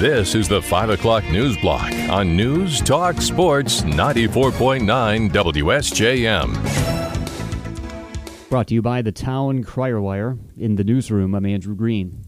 This is the 5 o'clock news block on News Talk Sports 94.9 WSJM. Brought to you by the Town Crier Wire. In the newsroom, I'm Andrew Green.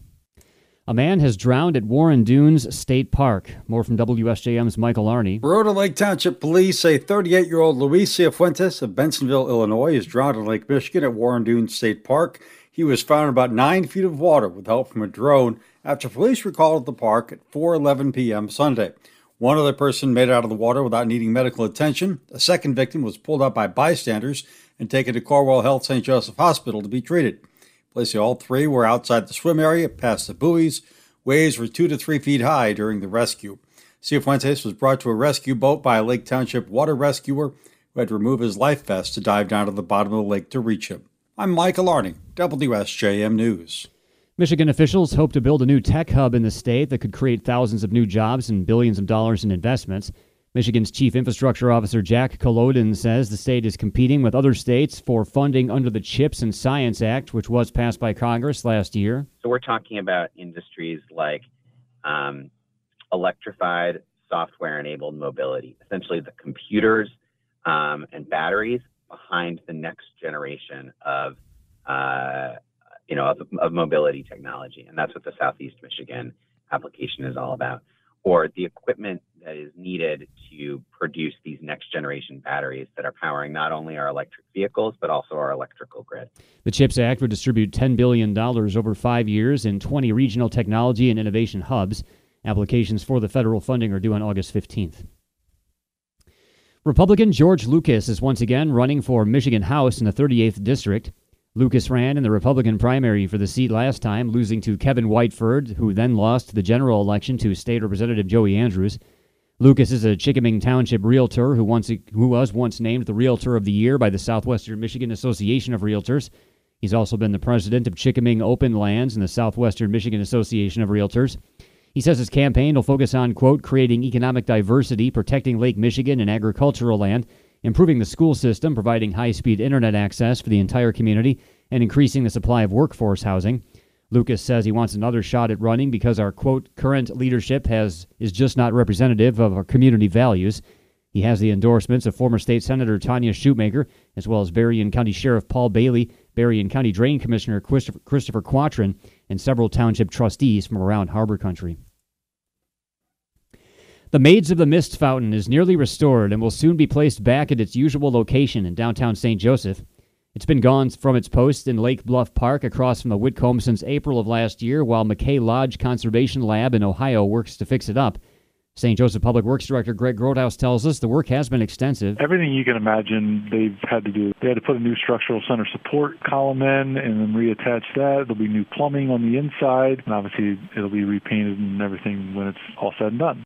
A man has drowned at Warren Dunes State Park. More from WSJM's Michael Arney. Rhode Lake Township Police say 38 year old Luis Cifuentes of Bensenville, Illinois, is drowned in Lake Michigan at Warren Dunes State Park. He was found about nine feet of water with help from a drone after police were called at the park at 4:11 p.m. Sunday. One other person made it out of the water without needing medical attention. A second victim was pulled up by bystanders and taken to Corewell Health St. Joseph Hospital to be treated. Police say all three were outside the swim area, past the buoys. Waves were two to three feet high during the rescue. Cifuentes was brought to a rescue boat by a Lake Township water rescuer who had to remove his life vest to dive down to the bottom of the lake to reach him. I'm Michael Arning, WSJM News. Michigan officials hope to build a new tech hub in the state that could create thousands of new jobs and billions of dollars in investments. Michigan's Chief Infrastructure Officer Zach Kolodin says the state is competing with other states for funding under the CHIPS and Science Act, which was passed by Congress last year. So we're talking about industries like um, electrified, software enabled mobility, essentially the computers um, and batteries behind the next generation of uh, you know of, of, mobility technology, and that's what the Southeast Michigan application is all about, or the equipment that is needed to produce these next generation batteries that are powering not only our electric vehicles but also our electrical grid. The CHIPS Act would distribute $10 billion over five years in 20 regional technology and innovation hubs. Applications for the federal funding are due on August 15th. Republican George Lucas is once again running for Michigan House in the 38th District. Lucas ran in the Republican primary for the seat last time, losing to Kevin Whiteford, who then lost the general election to State Representative Joey Andrews. Lucas is a Chikaming Township realtor who, once, who was once named the Realtor of the Year by the Southwestern Michigan Association of Realtors. He's also been the president of Chikaming Open Lands and the Southwestern Michigan Association of Realtors. He says his campaign will focus on, quote, creating economic diversity, protecting Lake Michigan and agricultural land, improving the school system, providing high speed internet access for the entire community, and increasing the supply of workforce housing. Lucas says he wants another shot at running because our, quote, current leadership has is just not representative of our community values. He has the endorsements of former state senator Tonya Schuitmaker, as well as Berrien County Sheriff Paul Bailey, Berrien County Drain Commissioner Christopher, Christopher Quattrin, and several township trustees from around harbor country. The Maids of the Mist fountain is nearly restored and will soon be placed back at its usual location in downtown St. Joseph. It's been gone from its post in Lake Bluff Park across from the Whitcomb since April of last year, while McKay Lodge Conservation Lab in Ohio works to fix it up. St. Joseph Public Works Director Greg Grothaus tells us the work has been extensive. Everything you can imagine they've had to do. They had to put a new structural center support column in and then reattach that. There'll be new plumbing on the inside, and obviously it'll be repainted and everything when it's all said and done.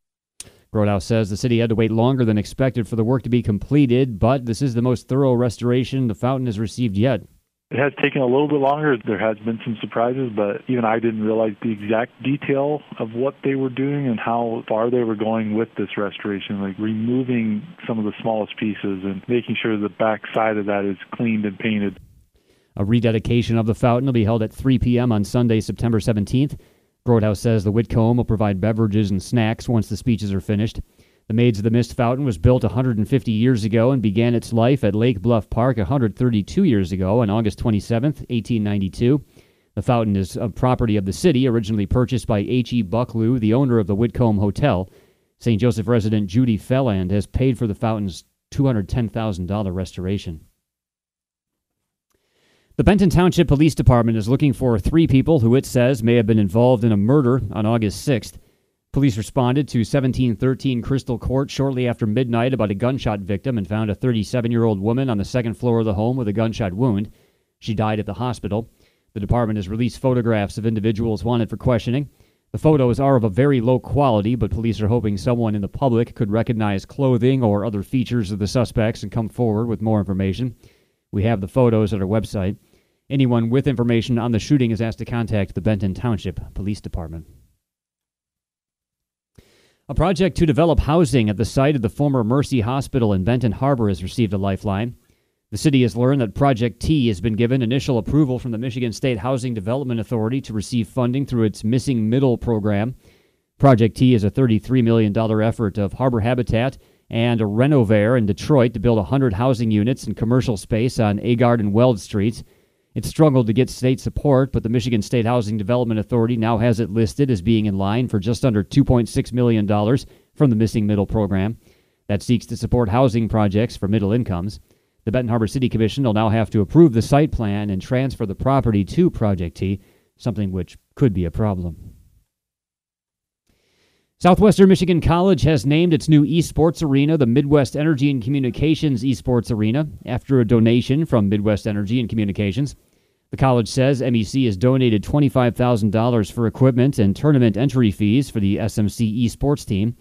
Grothaus says the city had to wait longer than expected for the work to be completed, but this is the most thorough restoration the fountain has received yet. It has taken a little bit longer. There has been some surprises, but even I didn't realize the exact detail of what they were doing and how far they were going with this restoration, like removing some of the smallest pieces and making sure the back side of that is cleaned and painted. A rededication of the fountain will be held at 3 p.m. on Sunday, September 17th. Grothaus says the Whitcomb will provide beverages and snacks once the speeches are finished. The Maids of the Mist fountain was built 150 years ago and began its life at Lake Bluff Park 132 years ago on August 27, 1892. The fountain is a property of the city, originally purchased by H.E. Bucklew, the owner of the Whitcomb Hotel. St. Joseph resident Judy Felland has paid for the fountain's $210,000 restoration. The Benton Township Police Department is looking for three people who it says may have been involved in a murder on August 6th. Police responded to 1713 Crystal Court shortly after midnight about a gunshot victim and found a 37 year old woman on the second floor of the home with a gunshot wound. She died at the hospital. The department has released photographs of individuals wanted for questioning. The photos are of a very low quality, but police are hoping someone in the public could recognize clothing or other features of the suspects and come forward with more information. We have the photos at our website. Anyone with information on the shooting is asked to contact the Benton Township Police Department. A project to develop housing at the site of the former Mercy Hospital in Benton Harbor has received a lifeline. The city has learned that Project T has been given initial approval from the Michigan State Housing Development Authority to receive funding through its Missing Middle program. Project T is a $33 million effort of Harbor Habitat and a Renovare in Detroit to build 100 housing units and commercial space on Agard and Weld Streets. It struggled to get state support, but the Michigan State Housing Development Authority now has it listed as being in line for just under $2.6 million from the Missing Middle program that seeks to support housing projects for middle incomes. The Benton Harbor City Commission will now have to approve the site plan and transfer the property to Project T, something which could be a problem. Southwestern Michigan College has named its new esports arena the Midwest Energy and Communications Esports Arena after a donation from Midwest Energy and Communications. The college says MEC has donated $25,000 for equipment and tournament entry fees for the SMC esports team.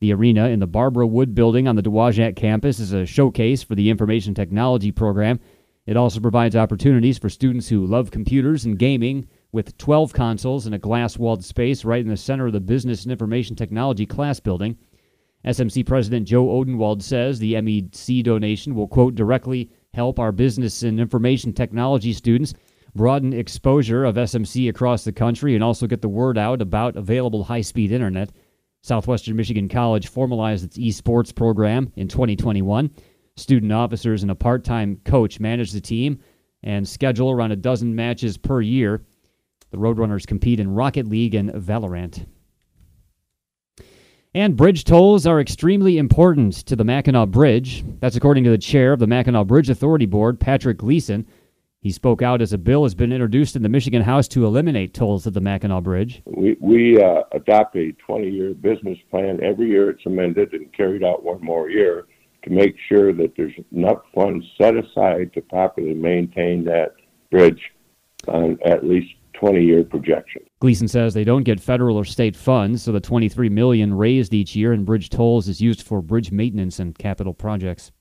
The arena in the Barbara Wood building on the Dowagiac campus is a showcase for the information technology program. It also provides opportunities for students who love computers and gaming with 12 consoles in a glass walled space right in the center of the Business and Information Technology class building. SMC President Joe Odenwald says the MEC donation will, quote, directly help our business and information technology students broaden exposure of SMC across the country and also get the word out about available high speed internet. Southwestern Michigan College formalized its esports program in 2021. Student officers and a part time coach manage the team and schedule around a dozen matches per year. The Roadrunners compete in Rocket League and Valorant. And bridge tolls are extremely important to the Mackinac Bridge. That's according to the chair of the Mackinac Bridge Authority Board, Patrick Gleason. He spoke out as a bill has been introduced in the Michigan House to eliminate tolls at the Mackinac Bridge. We, we uh, adopt a 20 year business plan. Every year it's amended and carried out one more year to make sure that there's enough funds set aside to properly maintain that bridge on at least 20 year projection. Gleason says they don't get federal or state funds, so the 23 million raised each year in bridge tolls is used for bridge maintenance and capital projects.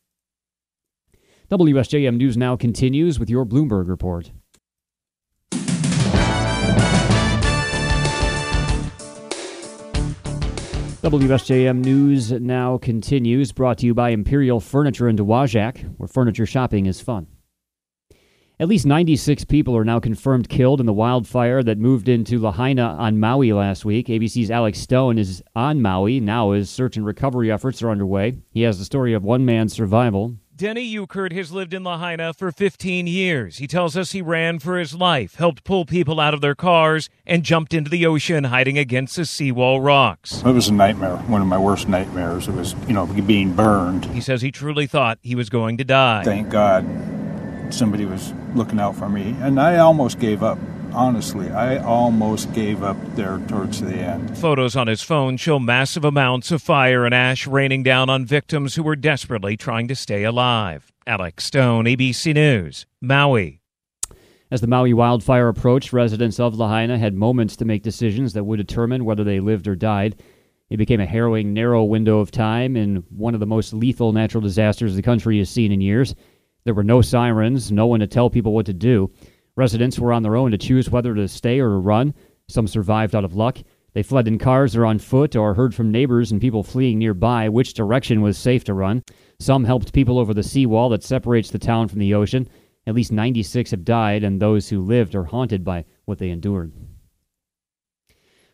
WSJM News Now continues with your Bloomberg report. WSJM News Now continues, brought to you by Imperial Furniture in Dowagiac, where furniture shopping is fun. At least 96 people are now confirmed killed in the wildfire that moved into Lahaina on Maui last week. ABC's Alex Stone is on Maui now as search and recovery efforts are underway. He has the story of one man's survival. Denny Euchert has lived in Lahaina for 15 years. He tells us he ran for his life, helped pull people out of their cars, and jumped into the ocean hiding against the seawall rocks. It was a nightmare, one of my worst nightmares. It was, you know, being burned. He says he truly thought he was going to die. Thank God somebody was looking out for me, and I almost gave up honestly, I almost gave up there towards the end. Photos on his phone show massive amounts of fire and ash raining down on victims who were desperately trying to stay alive. Alex Stone, ABC News, Maui. As the Maui wildfire approached, residents of Lahaina had moments to make decisions that would determine whether they lived or died. It became a harrowing, narrow window of time in one of the most lethal natural disasters the country has seen in years. There were no sirens, no one to tell people what to do. Residents were on their own to choose whether to stay or to run. Some survived out of luck. They fled in cars or on foot or heard from neighbors and people fleeing nearby which direction was safe to run. Some helped people over the seawall that separates the town from the ocean. At least 96 have died, and those who lived are haunted by what they endured.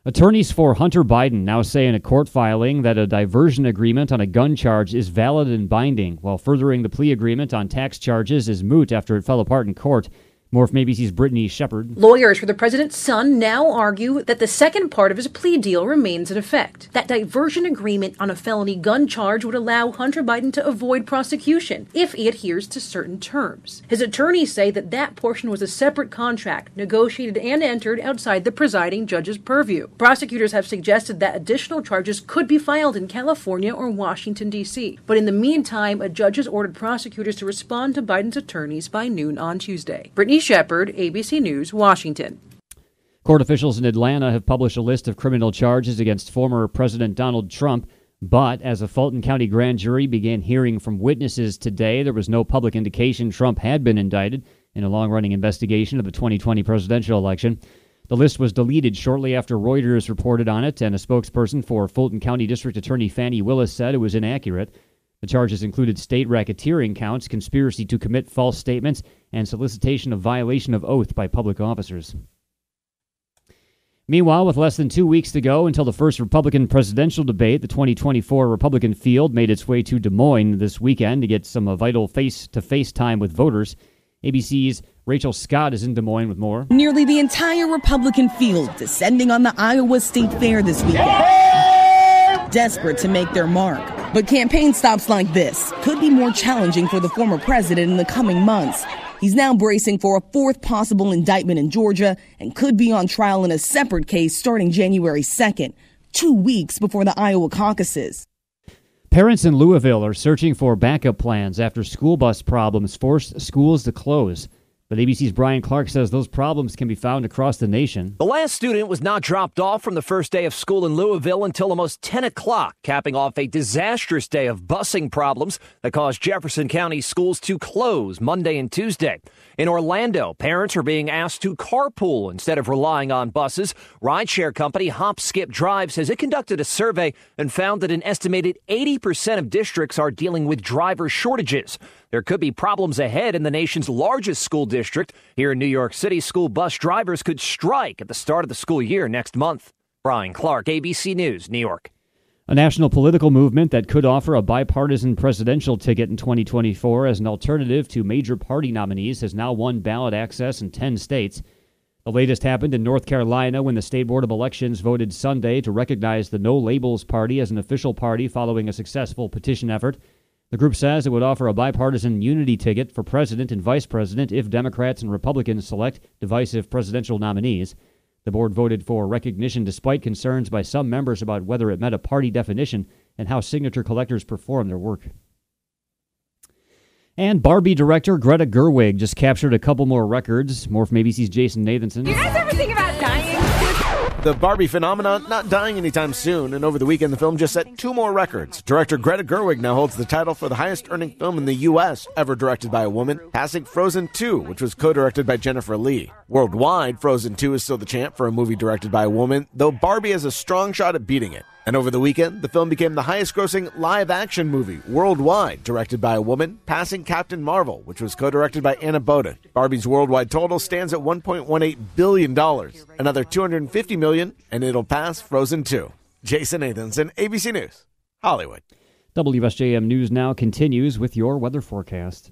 Attorneys for Hunter Biden now say in a court filing that a diversion agreement on a gun charge is valid and binding, while furthering the plea agreement on tax charges is moot after it fell apart in court. More from ABC's Brittany Shepard. Lawyers for the president's son now argue that the second part of his plea deal remains in effect. That diversion agreement on a felony gun charge would allow Hunter Biden to avoid prosecution if he adheres to certain terms. His attorneys say that that portion was a separate contract negotiated and entered outside the presiding judge's purview. Prosecutors have suggested that additional charges could be filed in California or Washington, D.C. But in the meantime, a judge has ordered prosecutors to respond to Biden's attorneys by noon on Tuesday. Brittany Shepard, ABC News, Washington. Court officials in Atlanta have published a list of criminal charges against former President Donald Trump. But as a Fulton County grand jury began hearing from witnesses today, there was no public indication Trump had been indicted in a long running investigation of the 2020 presidential election. The list was deleted shortly after Reuters reported on it, and a spokesperson for Fulton County District Attorney Fani Willis said it was inaccurate. The charges included state racketeering counts, conspiracy to commit false statements, and solicitation of violation of oath by public officers. Meanwhile, with less than two weeks to go until the first Republican presidential debate, the 2024 Republican field made its way to Des Moines this weekend to get some uh, vital face to face time with voters. ABC's Rachel Scott is in Des Moines with more. Nearly the entire Republican field descending on the Iowa State Fair this weekend. Desperate to make their mark. But campaign stops like this could be more challenging for the former president in the coming months. He's now bracing for a fourth possible indictment in Georgia and could be on trial in a separate case starting January 2nd, two weeks before the Iowa caucuses. Parents in Louisville are searching for backup plans after school bus problems forced schools to close. But ABC's Brian Clark says those problems can be found across the nation. The last student was not dropped off from the first day of school in Louisville until almost 10 o'clock, capping off a disastrous day of busing problems that caused Jefferson County schools to close Monday and Tuesday. In Orlando, parents are being asked to carpool instead of relying on buses. Rideshare company HopSkipDrive says it conducted a survey and found that an estimated 80% of districts are dealing with driver shortages. There could be problems ahead in the nation's largest school district. Here in New York City, school bus drivers could strike at the start of the school year next month. Brian Clark, ABC News, New York. A national political movement that could offer a bipartisan presidential ticket in 2024 as an alternative to major party nominees has now won ballot access in 10 states. The latest happened in North Carolina when the State Board of Elections voted Sunday to recognize the No Labels Party as an official party following a successful petition effort. The group says it would offer a bipartisan unity ticket for president and vice president if Democrats and Republicans select divisive presidential nominees. The board voted for recognition despite concerns by some members about whether it met a party definition and how signature collectors perform their work. And Barbie director Greta Gerwig just captured a couple more records. More from ABC's Jason Nathanson. You guys ever think about? The Barbie phenomenon not dying anytime soon, and over the weekend the film just set two more records. Director Greta Gerwig now holds the title for the highest earning film in the U.S. ever directed by a woman, passing Frozen 2, which was co directed by Jennifer Lee. Worldwide, Frozen 2 is still the champ for a movie directed by a woman, though Barbie has a strong shot at beating it. And over the weekend, the film became the highest grossing live action movie worldwide, directed by a woman, passing Captain Marvel, which was co directed by Anna Boden. Barbie's worldwide total stands at $1.18 billion, another 250 million, and it'll pass Frozen 2. Jason Nathanson, ABC News, Hollywood. WSJM News Now continues with your weather forecast.